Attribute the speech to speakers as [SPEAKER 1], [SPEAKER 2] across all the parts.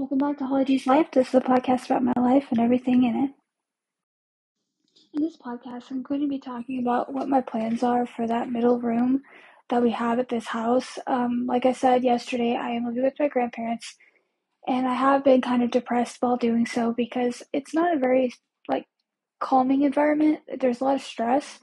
[SPEAKER 1] Welcome back to Holly J's Life. This is a podcast about my life and everything in it. In this podcast, I'm going to be talking about what my plans are for that middle room that we have at this house. Um, like I said yesterday, I am living with my grandparents, and I have been kind of depressed while doing so because it's not a very like calming environment. There's a lot of stress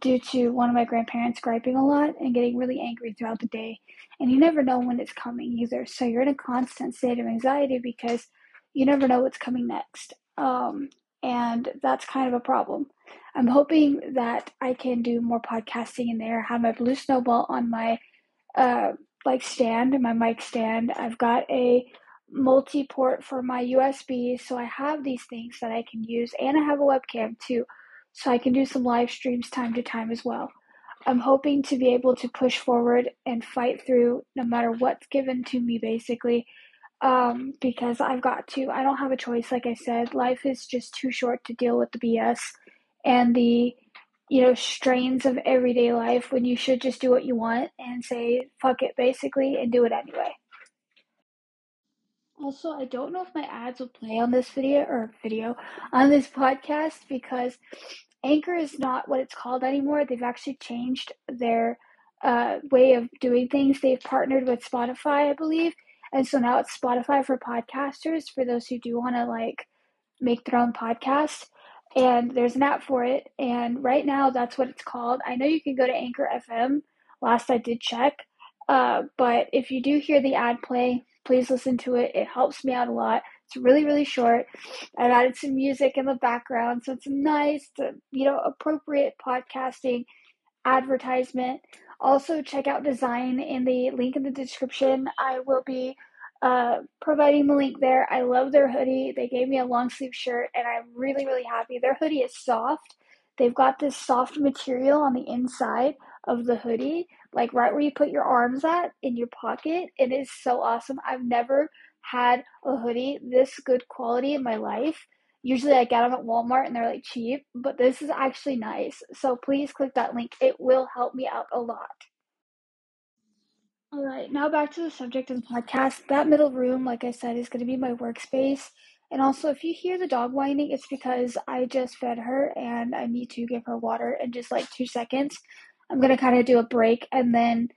[SPEAKER 1] due to one of my grandparents griping a lot and getting really angry throughout the day. And you never know when it's coming either. So you're in a constant state of anxiety because you never know what's coming next. Um, and that's kind of a problem. I'm hoping that I can do more podcasting in there. Have my blue snowball on my uh, like stand, my mic stand. I've got a multi-port for my USB, so I have these things that I can use, and I have a webcam too, so I can do some live streams time to time as well. I'm hoping to be able to push forward and fight through no matter what's given to me, basically, um, because I've got to. I don't have a choice. Like I said, life is just too short to deal with the BS and the you know strains of everyday life when you should just do what you want and say fuck it basically and do it anyway. Also, I don't know if my ads will play on this video or video on this podcast because Anchor is not what it's called anymore. They've actually changed their uh, way of doing things. They've partnered with Spotify, I believe, and so now it's Spotify for podcasters for those who do want to like make their own podcast. And there's an app for it, and right now that's what it's called. I know you can go to Anchor FM. Last I did check, uh, but if you do hear the ad play, please listen to it. It helps me out a lot. It's really, really short. I've added some music in the background, so it's nice to, you know, appropriate podcasting advertisement. Also, check out design in the link in the description. I will be uh, providing the link there. I love their hoodie. They gave me a long sleeve shirt, and I'm really, really happy. Their hoodie is soft. They've got this soft material on the inside of the hoodie like right where you put your arms at in your pocket. It is so awesome. I've never had a hoodie this good quality in my life. Usually I get them at Walmart and they're like cheap, but this is actually nice. So please click that link. It will help me out a lot. All right, now back to the subject of the podcast. That middle room, like I said, is going to be my workspace. And also, if you hear the dog whining, it's because I just fed her and I need to give her water in just like two seconds. I'm gonna kind of do a break and then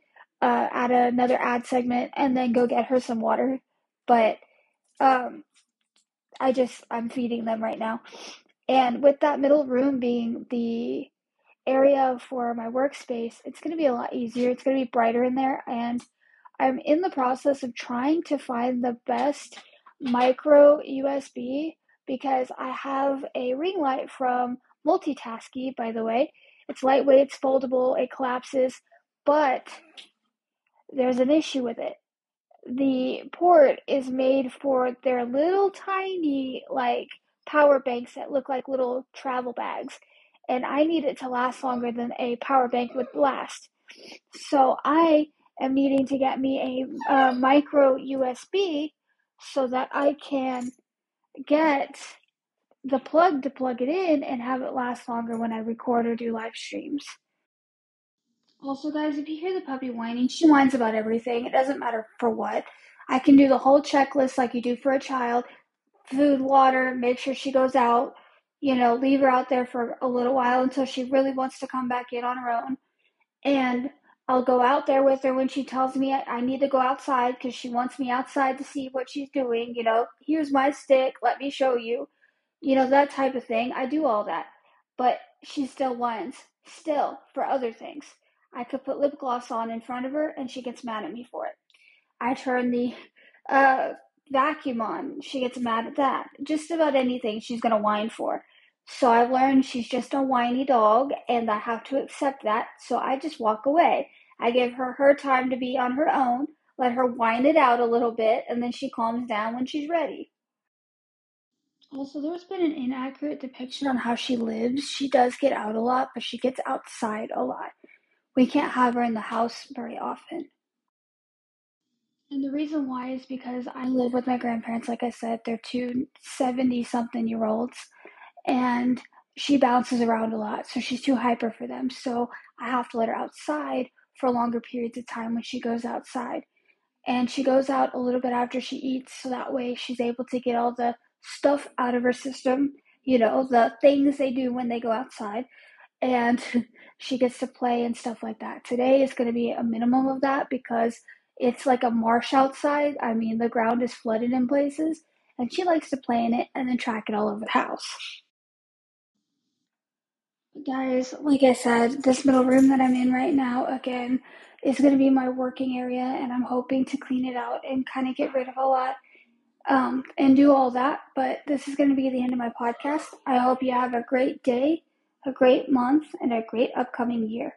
[SPEAKER 1] uh, add another ad segment and then go get her some water. But um, I just I'm feeding them right now, and with that middle room being the area for my workspace, it's gonna be a lot easier. It's gonna be brighter in there, and I'm in the process of trying to find the best micro USB because I have a ring light from Multitasky, by the way, it's lightweight, it's foldable, it collapses, but there's an issue with it. The port is made for their little tiny, like, power banks that look like little travel bags. And I need it to last longer than a power bank would last. So I am needing to get me a, a micro USB so that I can get the plug to plug it in and have it last longer when I record or do live streams. Also, guys, if you hear the puppy whining, she whines about everything. It doesn't matter for what. I can do the whole checklist like you do for a child food, water, make sure she goes out, you know, leave her out there for a little while until she really wants to come back in on her own. And I'll go out there with her when she tells me I, need to go outside because she wants me outside to see what she's doing. You know, here's my stick, let me show you you know, that type of thing. I do all that. But she still whines, still, for other things. I could put lip gloss on in front of her and she gets mad at me for it. I turn the uh, vacuum on, she gets mad at that. Just about anything she's going to whine for. So I've learned she's just a whiny dog and I have to accept that. So I just walk away. I give her her time to be on her own, let her whine it out a little bit, and then she calms down when she's ready. Also, there's been an inaccurate depiction on how she lives. She does get out a lot, but she gets outside a lot. We can't have her in the house very often. And the reason why is because I live with my grandparents, like I said, they're two 70 something year olds, and she bounces around a lot, so she's too hyper for them. So I have to let her outside for longer periods of time when she goes outside. and she goes out a little bit after she eats so that way she's able to get all the stuff out of her system, you know, the things they do when they go outside and she gets to play and stuff like that. Today is going to be a minimum of that because it's like a marsh outside. I mean, the ground is flooded in places, and she likes to play in it and then track it all over the house. Guys, like I said, this middle room that I'm in right now, again, is going to be my working area, and I'm hoping to clean it out and kind of get rid of a lot um, and do all that. But this is going to be the end of my podcast. I hope you have a great day, a great month, and a great upcoming year.